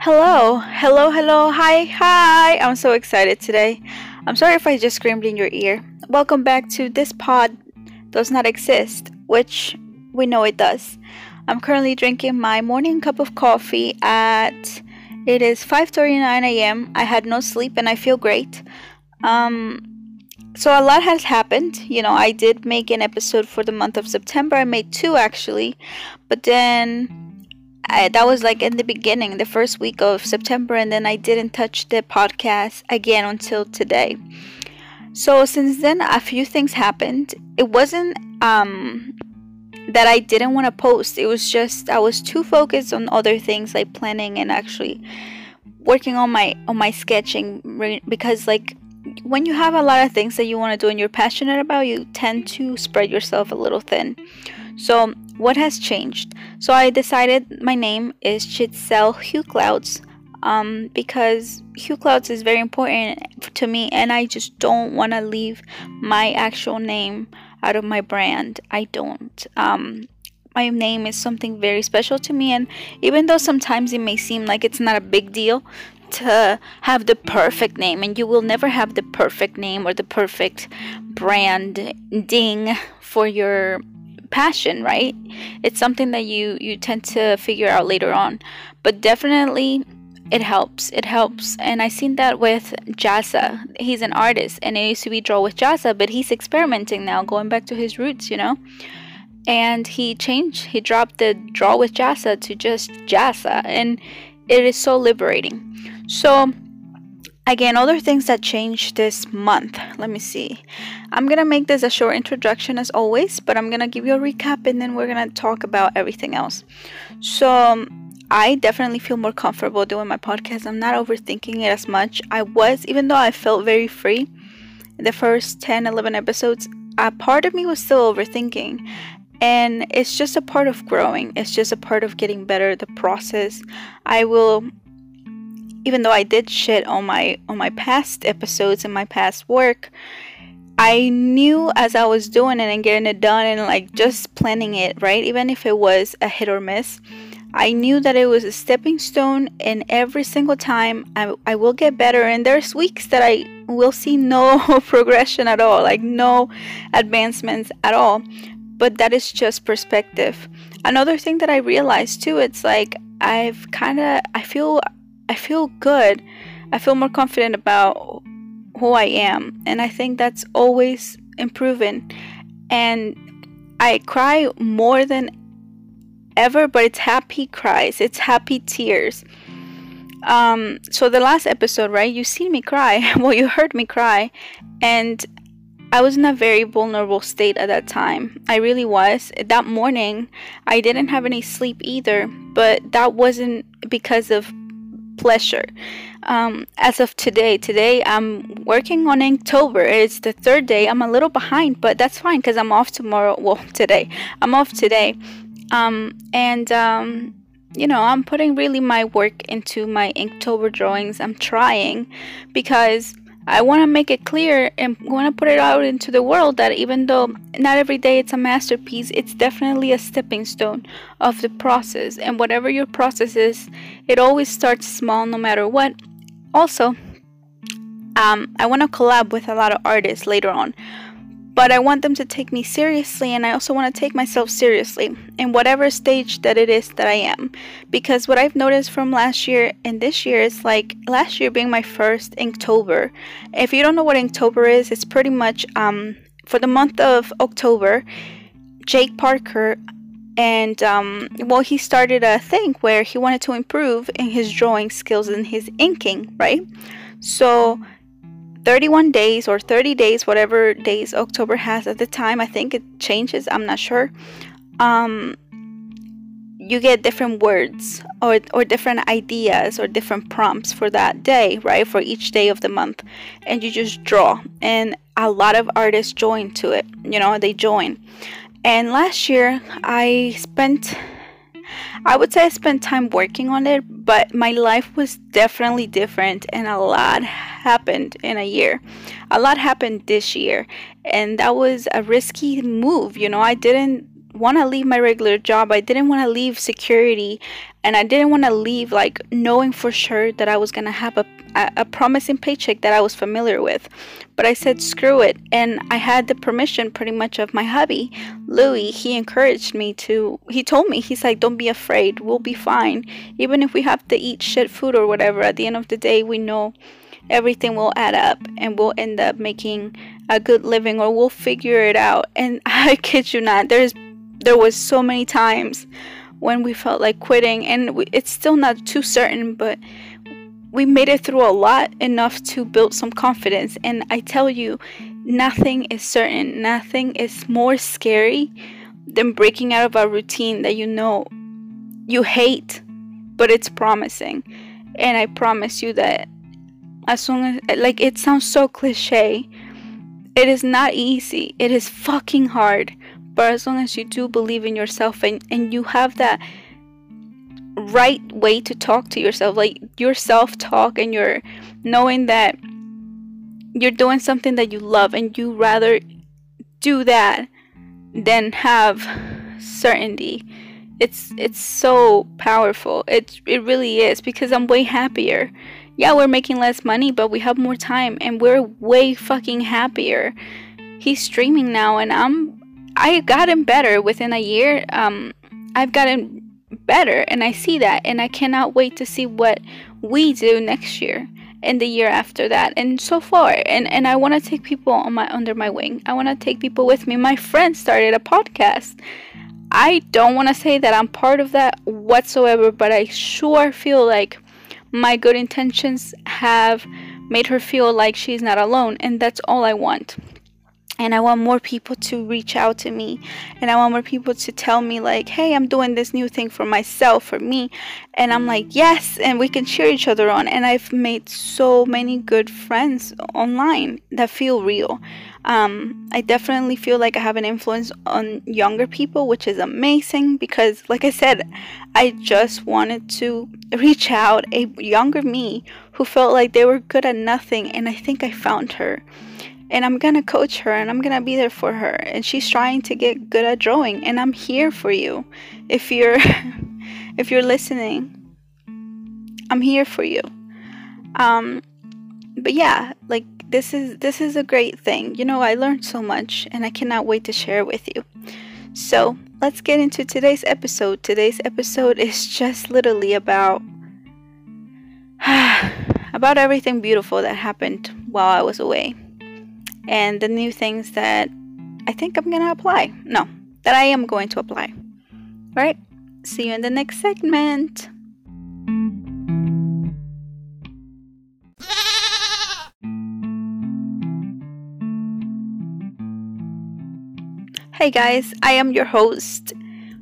Hello, hello, hello, hi, hi. I'm so excited today. I'm sorry if I just screamed in your ear. Welcome back to This Pod Does Not Exist, which we know it does. I'm currently drinking my morning cup of coffee at it is 5:39 a.m. I had no sleep and I feel great. Um so a lot has happened. You know, I did make an episode for the month of September. I made two actually, but then I, that was like in the beginning, the first week of September, and then I didn't touch the podcast again until today. So since then, a few things happened. It wasn't um, that I didn't want to post. It was just I was too focused on other things like planning and actually working on my on my sketching because like when you have a lot of things that you want to do and you're passionate about, you tend to spread yourself a little thin. So what has changed? So I decided my name is Yitzel Hueclouds um, because Hueclouds is very important to me and I just don't want to leave my actual name out of my brand. I don't. Um, my name is something very special to me and even though sometimes it may seem like it's not a big deal to have the perfect name and you will never have the perfect name or the perfect brand ding for your passion, right? It's something that you you tend to figure out later on. But definitely it helps. It helps. And I seen that with Jasa. He's an artist and it used to be draw with Jasa, but he's experimenting now, going back to his roots, you know? And he changed, he dropped the draw with Jasa to just Jasa. And it is so liberating. So Again, other things that changed this month. Let me see. I'm gonna make this a short introduction as always, but I'm gonna give you a recap and then we're gonna talk about everything else. So, um, I definitely feel more comfortable doing my podcast. I'm not overthinking it as much. I was, even though I felt very free the first 10, 11 episodes, a part of me was still overthinking. And it's just a part of growing, it's just a part of getting better, the process. I will even though I did shit on my on my past episodes and my past work, I knew as I was doing it and getting it done and like just planning it, right? Even if it was a hit or miss, I knew that it was a stepping stone and every single time I, I will get better and there's weeks that I will see no progression at all, like no advancements at all. But that is just perspective. Another thing that I realized too, it's like I've kind of I feel I feel good. I feel more confident about who I am. And I think that's always improving. And I cry more than ever, but it's happy cries, it's happy tears. Um, so the last episode, right? You see me cry. well, you heard me cry. And I was in a very vulnerable state at that time. I really was. That morning, I didn't have any sleep either, but that wasn't because of pleasure. Um, as of today, today I'm working on Inktober. It's the third day. I'm a little behind, but that's fine because I'm off tomorrow. Well, today I'm off today, um, and um, you know I'm putting really my work into my Inktober drawings. I'm trying because I want to make it clear and want to put it out into the world that even though not every day it's a masterpiece, it's definitely a stepping stone of the process. And whatever your process is, it always starts small no matter what. Also, um, I want to collab with a lot of artists later on but I want them to take me seriously and I also want to take myself seriously in whatever stage that it is that I am. Because what I've noticed from last year and this year is like last year being my first Inktober. If you don't know what Inktober is, it's pretty much um, for the month of October, Jake Parker and um, well he started a thing where he wanted to improve in his drawing skills and his inking right so 31 days or 30 days, whatever days October has at the time. I think it changes, I'm not sure. Um, you get different words or, or different ideas or different prompts for that day, right? For each day of the month. And you just draw. And a lot of artists join to it, you know, they join. And last year I spent I would say I spent time working on it, but my life was definitely different and a lot happened in a year. A lot happened this year, and that was a risky move. You know, I didn't want to leave my regular job. I didn't want to leave security and I didn't want to leave like knowing for sure that I was going to have a, a, promising paycheck that I was familiar with. But I said screw it and I had the permission pretty much of my hubby, Louis. He encouraged me to he told me he's like don't be afraid. We'll be fine. Even if we have to eat shit food or whatever, at the end of the day we know everything will add up and we'll end up making a good living or we'll figure it out. And I kid you not, there's there was so many times when we felt like quitting and we, it's still not too certain but we made it through a lot enough to build some confidence. And i tell you nothing is certain. Nothing is more scary than breaking out of a routine that you know you hate but it's promising. And i promise you that as soon as like it sounds so cliche it is not easy. It is fucking hard but as long as you do believe in yourself and, and you have that right way to talk to yourself, like your self talk, and you're knowing that you're doing something that you love and you rather do that than have certainty it's it's so powerful. It it really is because i'm way happier. Yeah we're making less money but we have more time and we're way fucking happier. He's streaming now and i'm I gotten better within a year. Um, I've gotten better, and I see that, and I cannot wait to see what we do next year and the year after that, and so far. And and I want to take people on my under my wing. I want to take people with me. My friend started a podcast. I don't want to say that I'm part of that whatsoever, but I sure feel like my good intentions have made her feel like she's not alone, and that's all I want and I want more people to reach out to me. And I want more people to tell me like hey I'm doing this new thing for myself for me. And I'm like yes and we can cheer each other on. And I've made so many good friends online that feel real. Um, I definitely feel like I have an influence on younger people which is amazing because like I said I just wanted to reach out a younger me who felt like they were good at nothing and I think I found her and I'm gonna coach her and I'm gonna be there for her. And she's trying to get good at drawing, and I'm here for you. If you're if you're listening, I'm here for you. Um, but yeah, like this is this is a great thing. You know, I learned so much, and I cannot wait to share with you. So let's get into today's episode. Today's episode is just literally about about everything beautiful that happened while I was away and the new things that I think I'm gonna apply. No, that I am going to apply. All right, see you in the next segment. Hey guys, I am your host,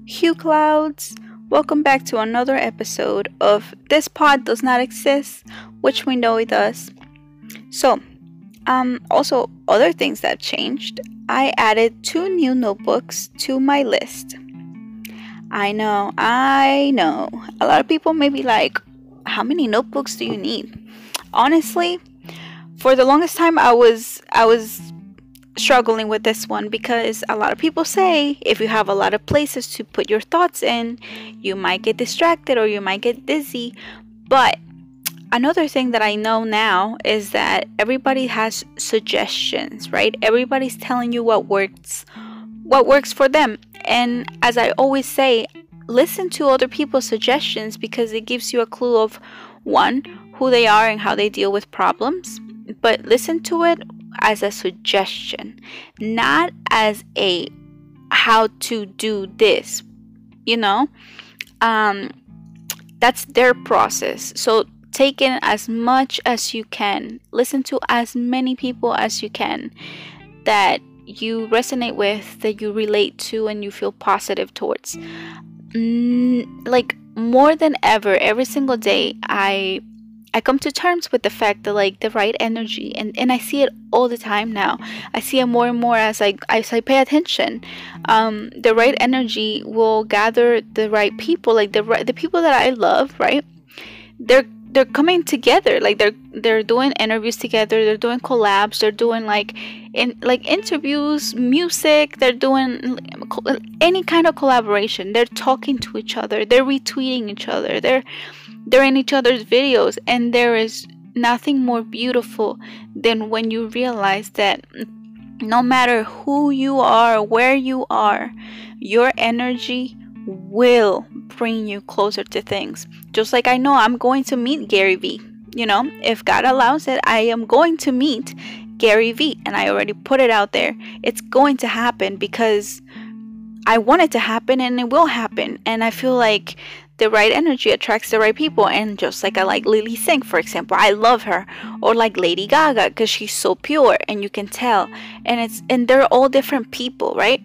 Hueclouds. Welcome back to another episode of This Pod Does Not Exist, which we know it does. So, um, also, other things that changed. I added two new notebooks to my list. I know, I know. A lot of people may be like, how many notebooks do you need? Honestly, for the longest time I was I was struggling with this one because a lot of people say if you have a lot of places to put your thoughts in, you might get distracted or you might get dizzy. But another thing that I know now is that everybody has suggestions, right? Everybody's telling you what works what works for them. And as I always say, listen to other people's suggestions because it gives you a clue of one, who they are and how they deal with problems, but listen to it as a suggestion, not as a how to do this, you know? Um that's their process. So take in as much as you can, listen to as many people as you can that you resonate with, that you relate to, and you feel positive towards. Mm, like more than ever, every single day, I I come to terms with the fact that like the right energy and, and I see it all the time now. I see it more and more as I as I pay attention. Um, the right energy will gather the right people, like the right the people that I love, right? They're they're coming together like they're they're doing interviews together they're doing collabs they're doing like in like interviews music they're doing any kind of collaboration. They're talking to each other they're retweeting each other they're they're in each other's videos and there is nothing more beautiful than when you realize that no matter who you are where you are your energy will bring you closer to things. Just like I know I'm going to meet Gary Vee. You know, if God allows it, I am going to meet Gary Vee. And I already put it out there. It's going to happen because I want it to happen and it will happen. And I feel like the right energy attracts the right people and just like i like Lilly Singh for example i love her or like lady gaga because she's so pure and you can tell and it's and they're all different people right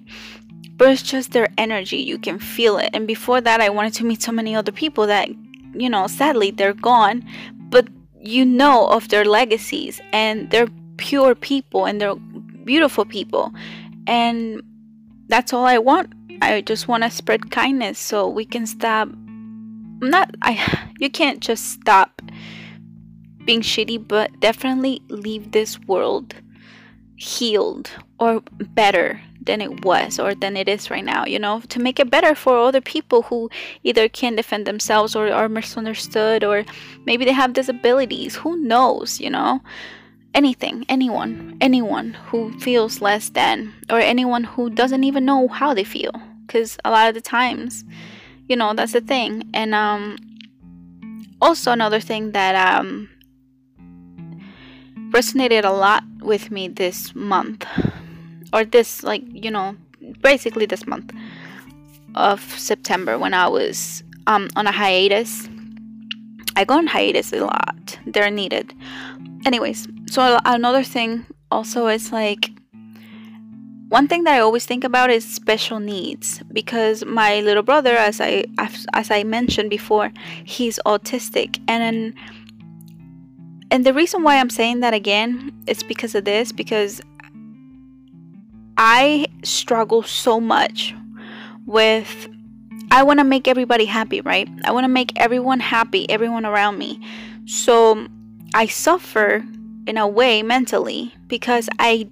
but it's just their energy. You can feel it. And before that i wanted to meet so many other people that you know sadly they're gone. But you know of their legacies and they're pure people and they're beautiful people. And that's all i want. I just want to spread kindness so we can stop not i you can't just stop being shitty but definitely leave this world healed or better than it was or than it is right now, you know, to make it better for other people who either can't defend themselves or are misunderstood or maybe they have disabilities. Who knows, you know? Anything, anyone, anyone who feels less than or anyone who doesn't even know how they feel. Because a lot of the times, you know, that's the thing. And um, also, another thing that um, resonated a lot with me this month or this like you know basically this month of September when I was um, on a hiatus. I go on hiatus a lot. They're needed. Anyways, so another thing also is like one thing that I always think about is special needs because my little brother, as I as I mentioned before, he's autistic, and and the reason why I'm saying that again is because of this because I struggle so much with I want to make everybody happy, right? I want to make everyone happy, everyone around me. So I suffer in a way mentally because I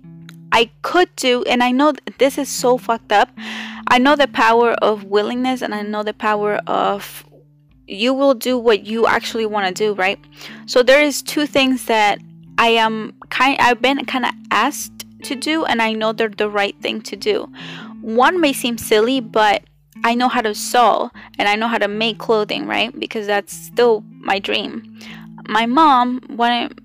I could do and I know this is so fucked up. I know the power of willingness and I know the power of you will do what you actually want to do, right? So there is two things that I am kind I've been kind of asked to do and I know they're the right thing to do. One may seem silly, but I know how to sew and I know how to make clothing, right? Because that's still my dream. My mom wanted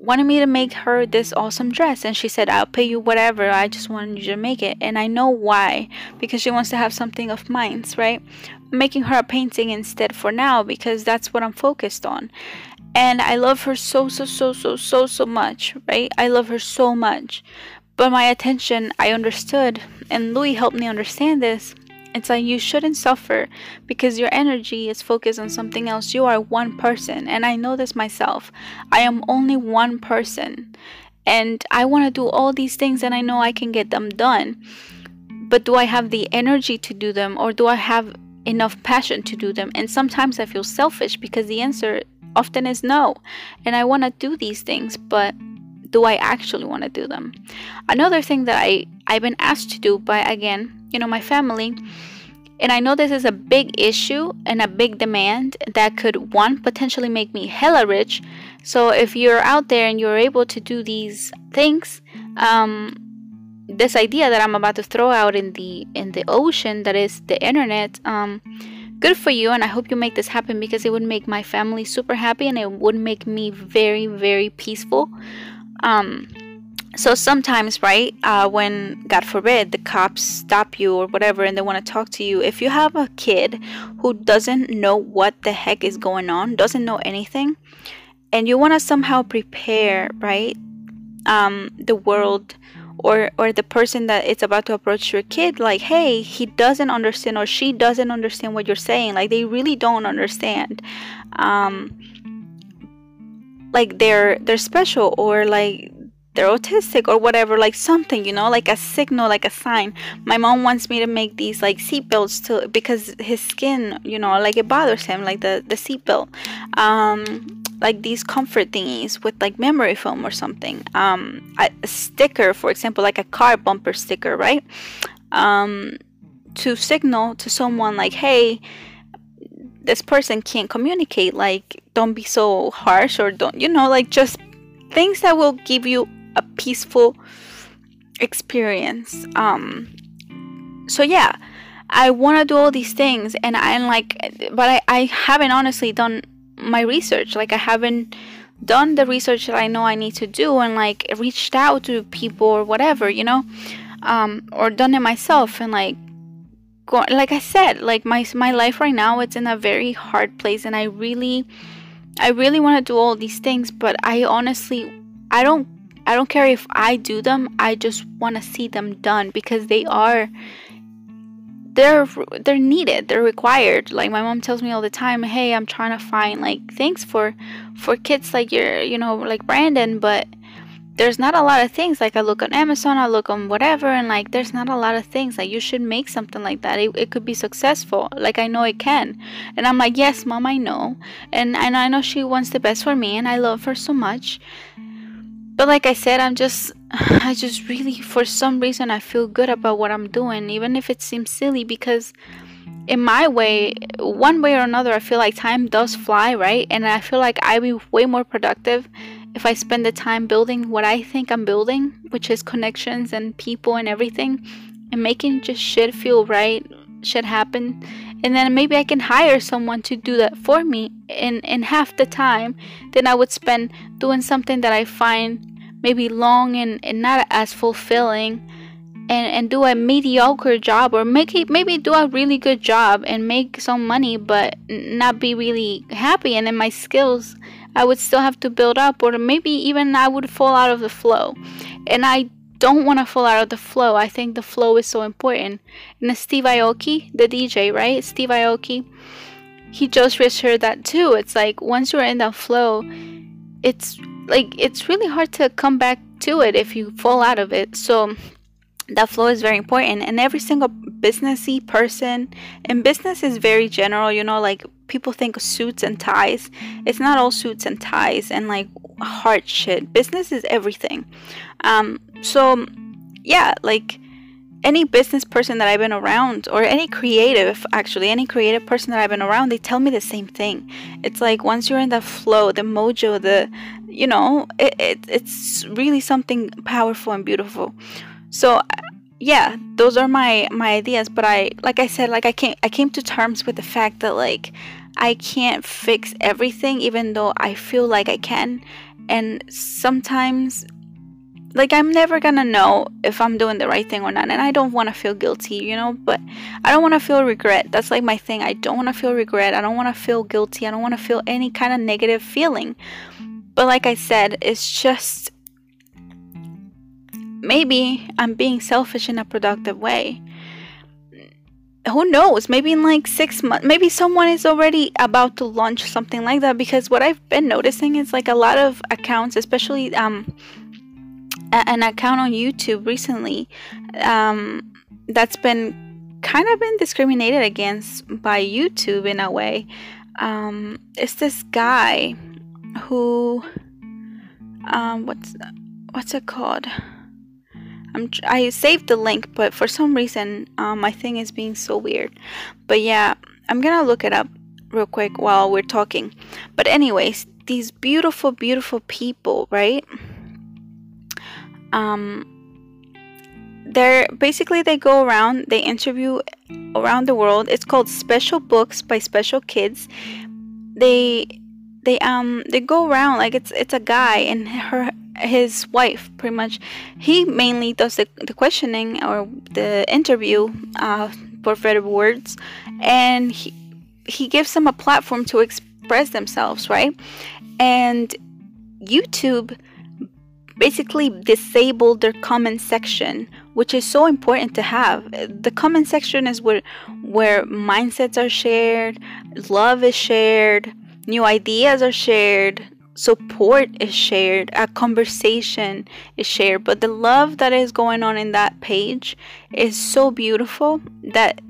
wanted me to make her this awesome dress and she said I'll pay you whatever I just wanted you to make it and I know why because she wants to have something of mine right making her a painting instead for now because that's what I'm focused on and I love her so so so so so so much right I love her so much but my attention, I understood, and Louis helped me understand this. It's like you shouldn't suffer because your energy is focused on something else. You are one person, and I know this myself. I am only one person, and I want to do all these things, and I know I can get them done. But do I have the energy to do them, or do I have enough passion to do them? And sometimes I feel selfish because the answer often is no, and I want to do these things, but do I actually want to do them? Another thing that I, I've been asked to do by, again, you know, my family, and I know this is a big issue and a big demand that could, one, potentially make me hella rich. So if you're out there and you're able to do these things, um, this idea that I'm about to throw out in the in the ocean that is the internet, um, good for you and i hope you make this happen because it would make my family super happy and it would make me very very peaceful um, so sometimes, right, uh, when God forbid the cops stop you or whatever and they want to talk to you, if you have a kid who doesn't know what the heck is going on, doesn't know anything, and you want to somehow prepare, right, um, the world or or the person that is about to approach your kid like hey he doesn't understand or she doesn't understand what you're saying like they really don't understand. Um like they're they're special or like they're autistic or whatever, like something, you know, like a signal, like a sign. My mom wants me to make these like seatbelts to because his skin, you know, like it bothers him, like the the seatbelt. Um, like these comfort thingies with like memory foam or something. Um, a, a sticker, for example, like a car bumper sticker, right? Um, to signal to someone like, hey, this person can't communicate. Like, don't be so harsh or don't, you know, like just things that will give you a peaceful experience. Um, so yeah, I want to do all these things, and I'm like, but I, I haven't honestly done my research. Like, I haven't done the research that I know I need to do, and like reached out to people or whatever, you know, um, or done it myself, and like. Go, like I said, like my my life right now, it's in a very hard place, and I really, I really want to do all these things, but I honestly, I don't I don't care if I do them. I just want to see them done because they are they're they're needed. They're required. Like my mom tells me all the time, "Hey, I'm trying to find like things for for kids like your, you know, like Brandon, but there's not a lot of things. Like I look on Amazon, I look on whatever, and like there's not a lot of things. Like you should make something like that. It, it could be successful. Like I know it can. And I'm like, yes, mom, I know. And and I know she wants the best for me, and I love her so much but like i said i'm just i just really for some reason i feel good about what i'm doing even if it seems silly because in my way one way or another i feel like time does fly right and i feel like i'd be way more productive if i spend the time building what i think i'm building which is connections and people and everything and making just shit feel right shit happen and then maybe i can hire someone to do that for me in in half the time than i would spend doing something that i find maybe long and, and not as fulfilling and, and do a mediocre job or make it, maybe do a really good job and make some money but not be really happy and then my skills I would still have to build up or maybe even I would fall out of the flow. And I don't want to fall out of the flow. I think the flow is so important. And Steve Aoki the DJ right? Steve Aoki he just reassured that too. It's like once you're in that flow it's like it's really hard to come back to it if you fall out of it. So that flow is very important. And every single businessy person and business is very general you know like people think suits and ties it's not all suits and ties and like hard shit business is everything um so yeah like any business person that I've been around, or any creative, actually, any creative person that I've been around, they tell me the same thing. It's like once you're in the flow, the mojo, the, you know, it, it it's really something powerful and beautiful. So, yeah, those are my my ideas. But I, like I said, like I came I came to terms with the fact that like I can't fix everything, even though I feel like I can, and sometimes like I'm never gonna know if I'm doing the right thing or not, and I don't want to feel guilty, you know. But I don't want to feel regret. That's like my thing. I don't want to feel regret. I don't want to feel guilty. I don't want to feel any kind of negative feeling. But like I said, it's just maybe I'm being selfish in a productive way. Who knows? Maybe in like six months, maybe someone is already about to launch something like that. Because what I've been noticing is like a lot of accounts, especially um an account on YouTube recently um, that's been kind of been discriminated against by YouTube in a way. Um, it's this guy who um, what's what's it called? I'm I saved the link, but for some reason um, my thing is being so weird. But yeah, I'm gonna look it up real quick while we're talking. But anyways, these beautiful, beautiful people, right? um, they're basically they go around they interview around the world it's called special books by special kids they they um they go around like it's it's a guy and her his wife pretty much he mainly does the, the questioning or the interview uh for better words and he he gives them a platform to express themselves right and youtube basically disabled their comment section, which is so important to have. The comment section is where where mindsets are shared, love is shared, new ideas are shared, support is shared, a conversation is shared, but the love that is going on in that page is so beautiful that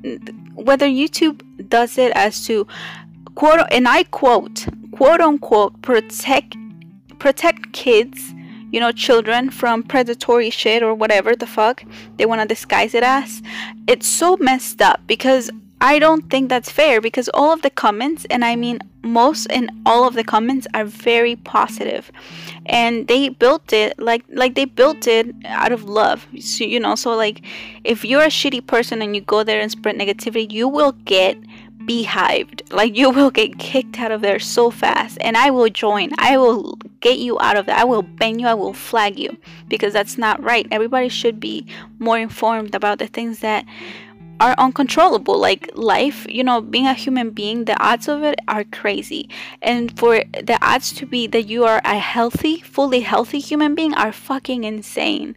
whether YouTube does it as to quote and I quote quote unquote protect protect kids you know, children from predatory shit or whatever the fuck they want to disguise it as. It's so messed up because I don't think that's fair because all of the comments, and I mean most and all of the comments are very positive. And they built it like like they built it out of love. So, you know so like if you're a shitty person and you go there and spread negativity you will get beehived like you will get kicked out of there so fast. And i will join. I will get you out of that. I will ban you. I will flag you because that's not right. Everybody should be more informed about the things that are uncontrollable like life you know being a human being the odds of it are crazy and for the odds to be that you are a healthy fully healthy human being are fucking insane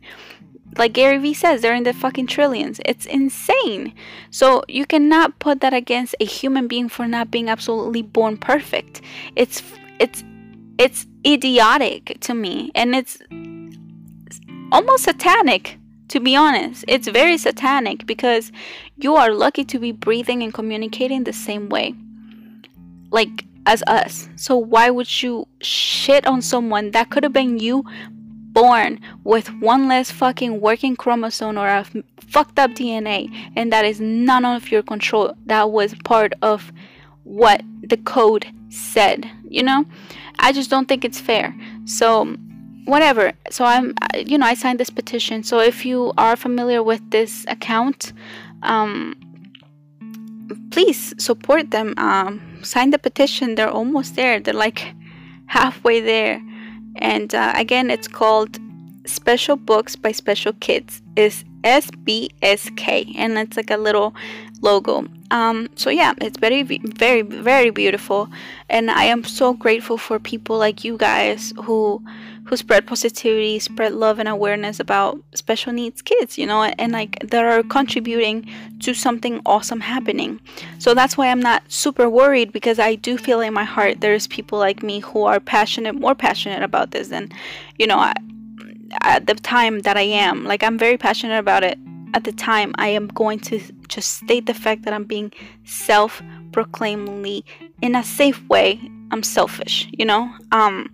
like Gary Vee says, they're in the fucking trillions. It's insane. So you cannot put that against a human being for not being absolutely born perfect. It's it's it's idiotic to me, and it's almost satanic to be honest. It's very satanic because you are lucky to be breathing and communicating the same way. Like as us. So why would you shit on someone that could have been you born with one less fucking working chromosome or a fucked up DNA and that is none of your control. That was part of what the code said, you know? I just don't think it's fair. So whatever. So i'm you know i signed this petition. So if you are familiar with this account um please support them. Um sign the petition. They're almost there. They're like halfway there. And uh, again it's called special books by special kids. Is sbsk and it's like a little logo. Um so yeah it's very very very beautiful. And i am so grateful for people like you guys who who spread positivity, spread love and awareness about special needs kids, you know, and, like that are contributing to something awesome happening. So that's why I'm not super worried because I do feel in my heart there's people like me who are passionate, more passionate about this than, you know, at the time that I am. Like I'm very passionate about it. At the time, I am going to just state the fact that I'm being self proclaimedly in a safe way. I'm selfish, you know? Um,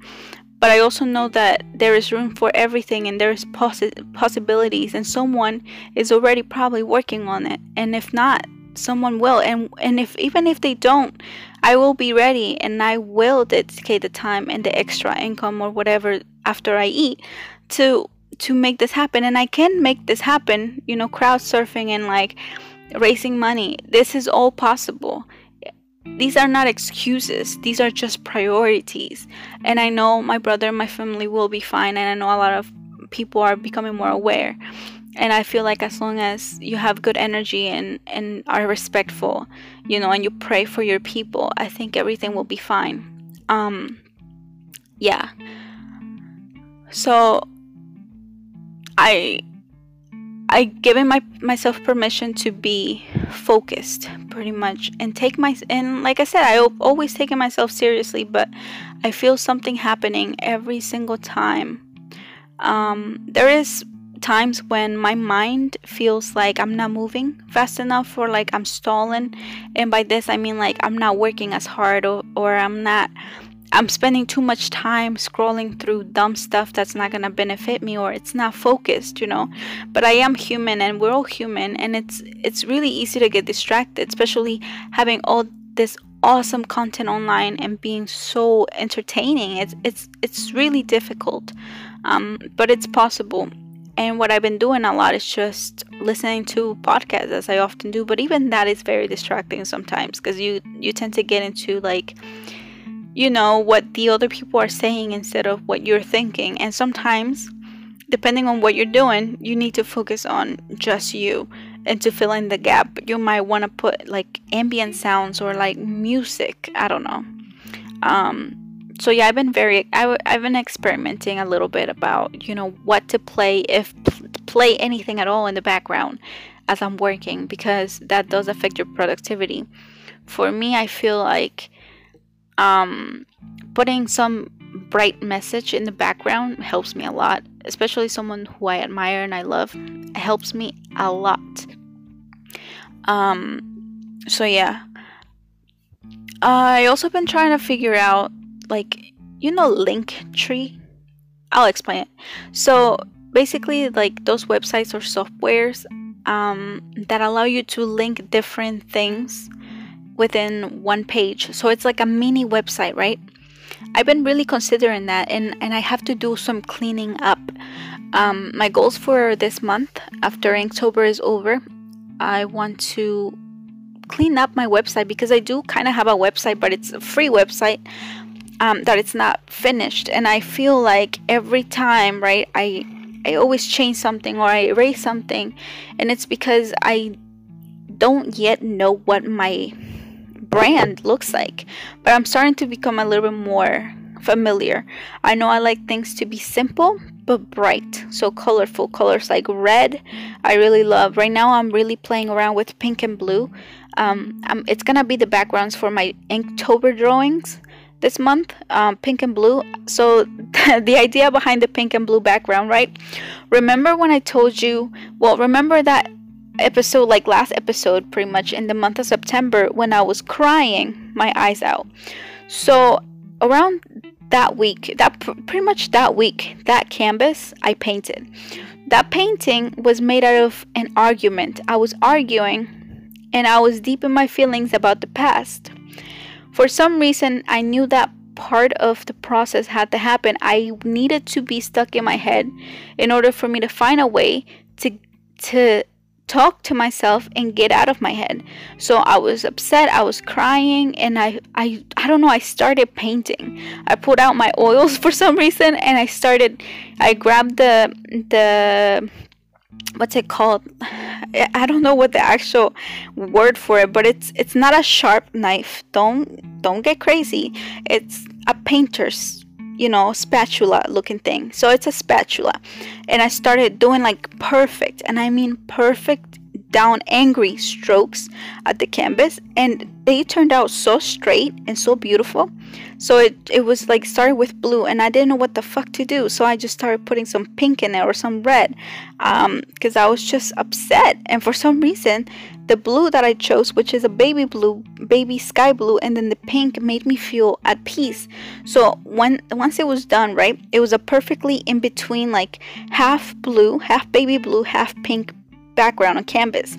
but I also know that there is room for everything and there's possi- possibilities and someone is already probably working on it. And if not someone will. And and if even if they don't I will be ready and I will dedicate the time and the extra income or whatever after I eat to to make this happen. And I can make this happen you know crowd surfing and like raising money. This is all possible these are not excuses. These are just priorities. And i know my brother my family will be fine and i know a lot of people are becoming more aware. And i feel like as long as you have good energy and and are respectful you know and you pray for your people i think everything will be fine. Um yeah. So i I given my myself permission to be focused pretty much and take my and like I said I always taken myself seriously but I feel something happening every single time. Um, there is times when my mind feels like I'm not moving fast enough or like I'm stalling and by this I mean like I'm not working as hard or, or I'm not I'm spending too much time scrolling through dumb stuff that's not going to benefit me or it's not focused, you know. But I am human and we're all human and it's it's really easy to get distracted, especially having all this awesome content online and being so entertaining. It's it's it's really difficult. Um, but it's possible. And what I've been doing a lot is just listening to podcasts as I often do, but even that is very distracting sometimes because you you tend to get into like you know what the other people are saying instead of what you're thinking. And sometimes depending on what you're doing you need to focus on just you and to fill in the gap. You might want to put like ambient sounds or like music. I don't know. Um so yeah i've been very I, i've been experimenting a little bit about you know what to play if play anything at all in the background as i'm working because that does affect your productivity. For me i feel like um, putting some bright message in the background helps me a lot, especially someone who I admire and I love. It helps me a lot. Um, so yeah. I also been trying to figure out, like, you know, Linktree. I'll explain it. So basically, like those websites or softwares um, that allow you to link different things within one page. So it's like a mini website, right? I've been really considering that, and and I have to do some cleaning up. Um, my goals for this month, after October is over, I want to clean up my website because I do kind of have a website, but it's a free website um, that it's not finished, and I feel like every time, right, I I always change something or I erase something, and it's because I don't yet know what my brand looks like. But I'm starting to become a little bit more familiar. I know I like things to be simple but bright, so colorful colors like red. I really love. Right now, I'm really playing around with pink and blue. Um, it's gonna be the backgrounds for my Inktober drawings this month, um, pink and blue. So the idea behind the pink and blue background, right? Remember when I told you? Well, remember that episode, like last episode, pretty much in the month of September when I was crying my eyes out. So around that week, that pretty much that week, that canvas I painted. That painting was made out of an argument. I was arguing and I was deep in my feelings about the past. For some reason, I knew that part of the process had to happen. I needed to be stuck in my head in order for me to find a way to to talk to myself and get out of my head. So I was upset, I was crying and I I I don't know, I started painting. I pulled out my oils for some reason and I started I grabbed the the what's it called? I don't know what the actual word for it, but it's it's not a sharp knife. Don't don't get crazy. It's a painter's you know, spatula looking thing. So it's a spatula. And I started doing like perfect, and I mean perfect down angry strokes at the canvas and they turned out so straight and so beautiful so it, it was like started with blue and i didn't know what the fuck to do so i just started putting some pink in there or some red because um, i was just upset and for some reason the blue that I chose, which is a baby blue, baby sky blue, and then the pink made me feel at peace. So when once it was done, right, it was a perfectly in between, like half blue, half baby blue, half pink background on canvas,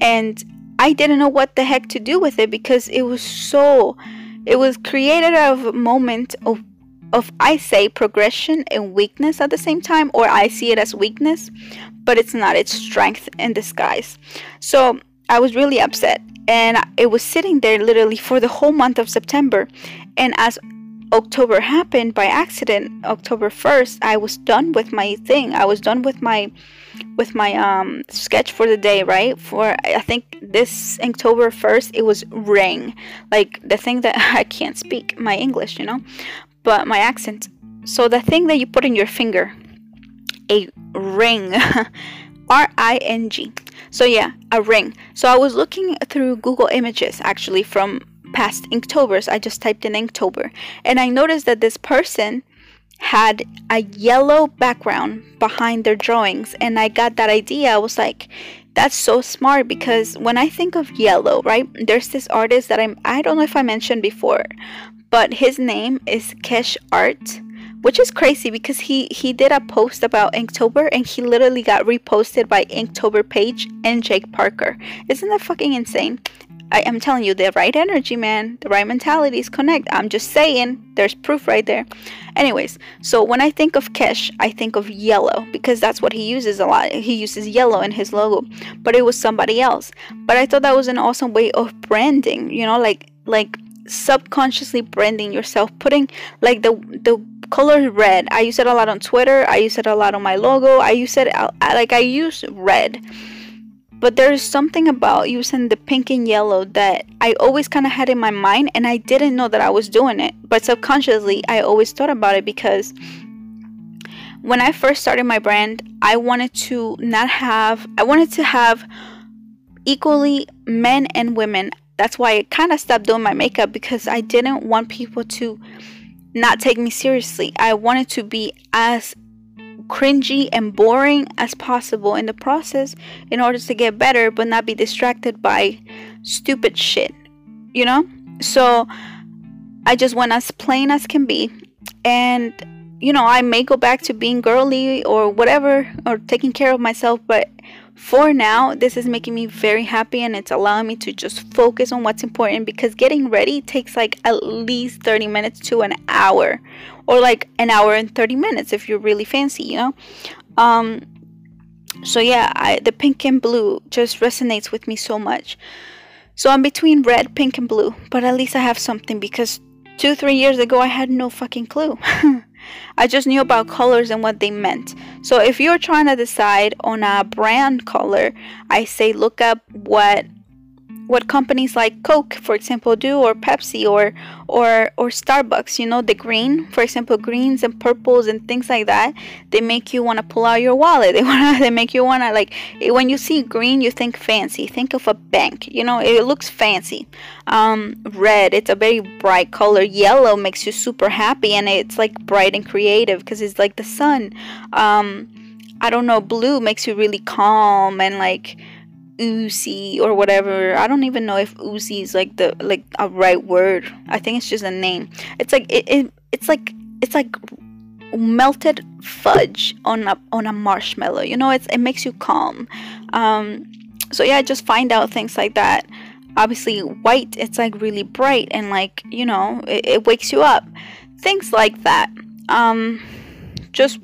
and I didn't know what the heck to do with it because it was so. It was created out of a moment of of I say progression and weakness at the same time, or I see it as weakness, but it's not, it's strength in disguise. So I was really upset and it was sitting there literally for the whole month of September. And as October happened by accident, October 1st, I was done with my thing. I was done with my with my um sketch for the day, right? For I think this October 1st it was ring. Like the thing that I can't speak my English, you know, but my accent. So the thing that you put in your finger, a ring. R I N G. So yeah, a ring. So I was looking through Google Images actually from past Inktobers. I just typed in Inktober and I noticed that this person had a yellow background behind their drawings and I got that idea. I was like, that's so smart because when I think of yellow, right? There's this artist that I'm I don't know if I mentioned before, but his name is Kesh Art which is crazy because he he did a post about Inktober and he literally got reposted by Inktober page and Jake Parker. Isn't that fucking insane? I am telling you, the right energy, man, the right mentalities connect. I'm just saying, there's proof right there. Anyways, so when I think of Kesh, I think of yellow because that's what he uses a lot. He uses yellow in his logo, but it was somebody else. But I thought that was an awesome way of branding, you know, like like subconsciously branding yourself, putting like the the color red. I use it a lot on Twitter. I use it a lot on my logo. I use it like I use red. But there's something about using the pink and yellow that I always kind of had in my mind and I didn't know that I was doing it. But subconsciously, I always thought about it because when I first started my brand, I wanted to not have I wanted to have equally men and women. That's why I kind of stopped doing my makeup because I didn't want people to not take me seriously. I wanted to be as cringy and boring as possible in the process in order to get better but not be distracted by stupid shit. You know? So I just went as plain as can be and you know, I may go back to being girly or whatever or taking care of myself, but for now, this is making me very happy and it's allowing me to just focus on what's important because getting ready takes like at least 30 minutes to an hour or like an hour and 30 minutes if you're really fancy, you know? Um, so yeah, I, the pink and blue just resonates with me so much. So I'm between red, pink, and blue, but at least I have something because two, three years ago I had no fucking clue. I just knew about colors and what they meant. So if you're trying to decide on a brand color, I say look up what what companies like Coke, for example, do, or Pepsi, or or or Starbucks. You know, the green, for example, greens and purples and things like that. They make you want to pull out your wallet. They wanna, they make you wanna like when you see green, you think fancy. Think of a bank. You know, it looks fancy. Um, red, it's a very bright color. Yellow makes you super happy, and it's like bright and creative because it's like the sun. Um, I don't know. Blue makes you really calm and like oozy or whatever. I don't even know if oozy is like the like a right word. I think it's just a name. It's like it, it it's like it's like melted fudge on a on a marshmallow. You know, it's it makes you calm. Um, so yeah, just find out things like that. Obviously, white it's like really bright and like you know it, it wakes you up. Things like that. Um, just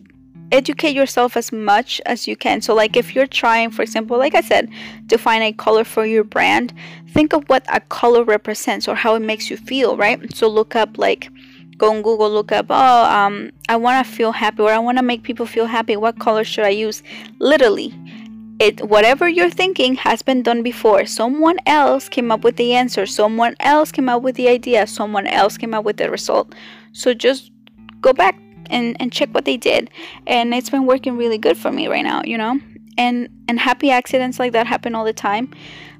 educate yourself as much as you can. So, like if you're trying, for example, like I said, to find a color for your brand, think of what a color represents or how it makes you feel, right? So, look up like go on Google, look up, oh, um, I want to feel happy or I want to make people feel happy. What color should I use? Literally, it whatever you're thinking has been done before. Someone else came up with the answer. Someone else came up with the idea. Someone else came up with the result. So just go back and and check what they did. And it's been working really good for me right now you know? And and happy accidents like that happen all the time.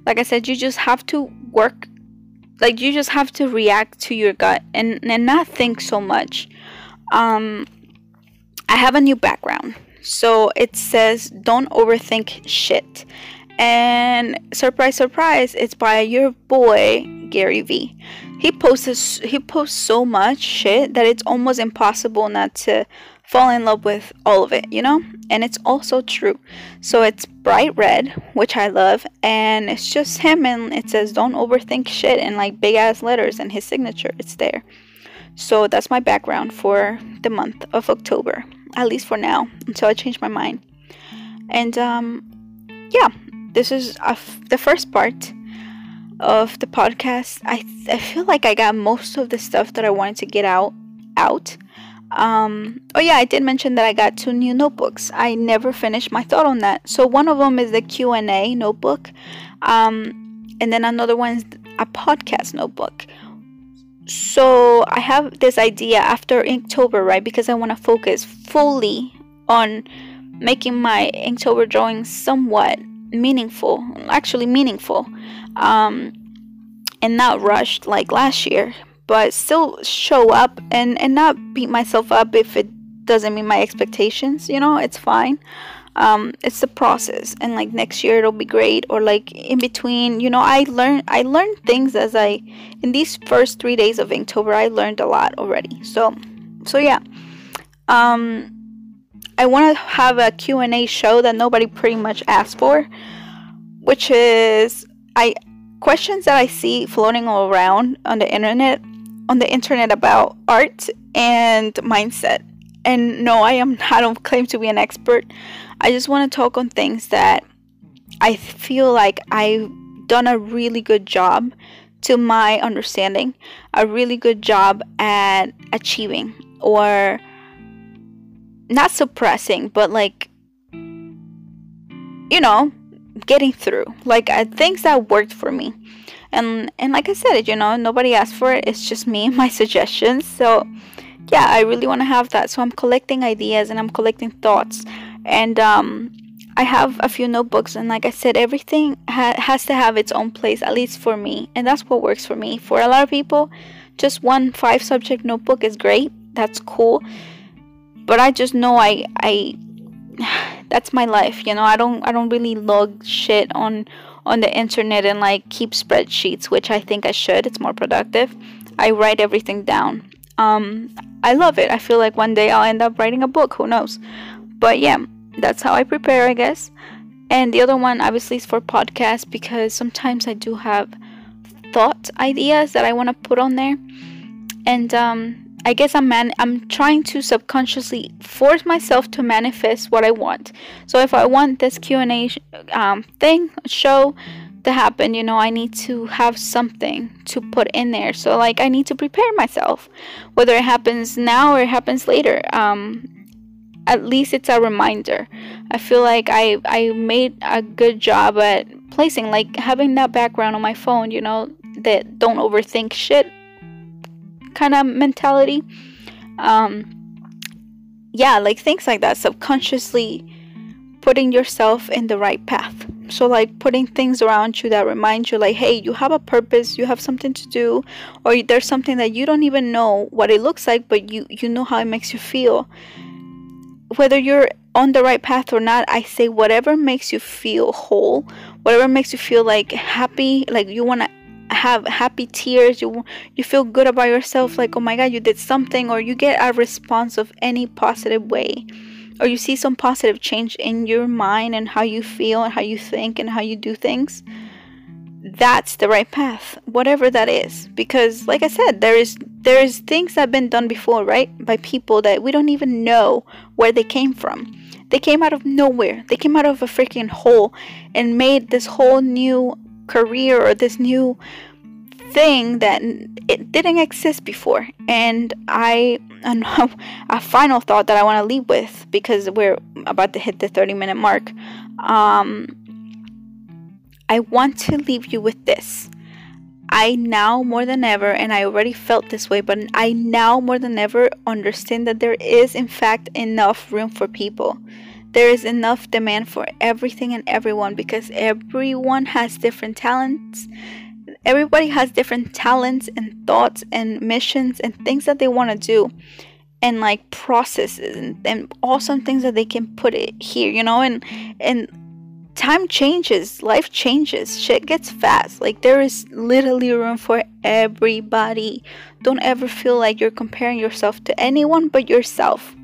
Like i said you just have to work like you just have to react to your gut and and not think so much. Um i have a new background. So it says don't overthink shit. And surprise surprise it's by your boy gary vee he posts he posts so much shit that it's almost impossible not to fall in love with all of it, you know? And it's also true. So it's bright red, which I love, and it's just him and it says don't overthink shit in like big ass letters and his signature it's there. So that's my background for the month of October, at least for now, until I change my mind. And um yeah, this is the first part of the podcast. I I feel like I got most of the stuff that I wanted to get out out. Um, oh yeah, I did mention that I got two new notebooks. I never finished my thought on that. So one of them is the Q and A notebook, um, and then another one is a podcast notebook. So I have this idea after Inktober, right? Because I want to focus fully on making my Inktober drawings somewhat meaningful, actually meaningful um, and not rushed like last year, but still show up and, and not beat myself up if it doesn't meet my expectations. You know, it's fine. Um, it's the process, and like next year it'll be great, or like in between. You know, I learn I learned things as I in these first three days of Inktober. I learned a lot already. So, so yeah. Um, I want to have a Q&A show that nobody pretty much asked for, which is I questions that I see floating around on the internet on the internet about art and mindset. And no, I am I don't claim to be an expert. I just want to talk on things that I feel like I've done a really good job to my understanding, a really good job at achieving or not suppressing, but like you know, getting through. Like things that worked for me. And and like i said you know nobody asked for it. It's just me my suggestions. So yeah i really want to have that. So i'm collecting ideas and i'm collecting thoughts. And um I have a few notebooks, and like I said, everything ha- has to have its own place, at least for me, and that's what works for me. For a lot of people, just one five subject notebook is great. That's cool, but I just know I I that's my life. You know, I don't I don't really log shit on on the internet and like keep spreadsheets, which I think I should. It's more productive. I write everything down. Um, I love it. I feel like one day I'll end up writing a book. Who knows? But yeah, that's how I prepare, I guess. And the other one, obviously, is for podcasts because sometimes I do have thought ideas that I want to put on there. And um, I guess I'm man- I'm trying to subconsciously force myself to manifest what I want. So if I want this Q and A um, thing show to happen, you know, I need to have something to put in there. So like I need to prepare myself, whether it happens now or it happens later. Um, at least it's a reminder. I feel like I I made a good job at placing like having that background on my phone, you know, that don't overthink shit kind of mentality. Um yeah, like things like that subconsciously putting yourself in the right path. So like putting things around you that remind you like, hey, you have a purpose, you have something to do, or there's something that you don't even know what it looks like, but you you know how it makes you feel whether you're on the right path or not, I say whatever makes you feel whole, whatever makes you feel like happy, like you want to have happy tears, you you feel good about yourself like oh my god, you did something or you get a response of any positive way. Or you see some positive change in your mind and how you feel and how you think and how you do things that's the right path whatever that is because like i said there is there is things that have been done before right by people that we don't even know where they came from they came out of nowhere they came out of a freaking hole and made this whole new career or this new thing that it didn't exist before and i and a final thought that i want to leave with because we're about to hit the 30 minute mark um I want to leave you with this. I now more than ever, and I already felt this way, but I now more than ever understand that there is, in fact, enough room for people. There is enough demand for everything and everyone because everyone has different talents. Everybody has different talents and thoughts and missions and things that they want to do and like processes and, and awesome things that they can put it here, you know, and and time changes, life changes, shit gets fast. Like, there is literally room for everybody. Don't ever feel like you're comparing yourself to anyone but yourself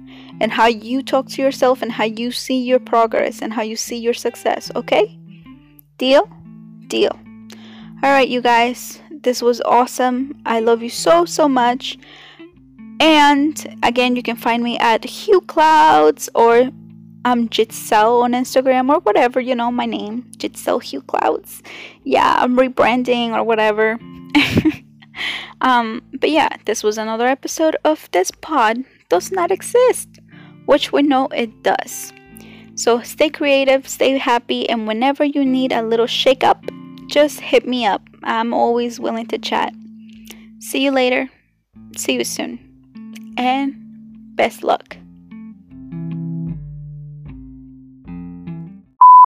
and how you talk to yourself and how you see your progress and how you see your success, okay? Deal? Deal. All right, you guys, this was awesome. I love you so, so much. And again, you can find me at Hueclouds or I'm Yitzel on Instagram or whatever, you know, my name, Yitzel Hugh Clouds. Yeah, I'm rebranding or whatever. um, but yeah, this was another episode of This Pod Does Not Exist, which we know it does. So stay creative, stay happy, and whenever you need a little shake up, just hit me up. I'm always willing to chat. See you later. See you soon. And best luck.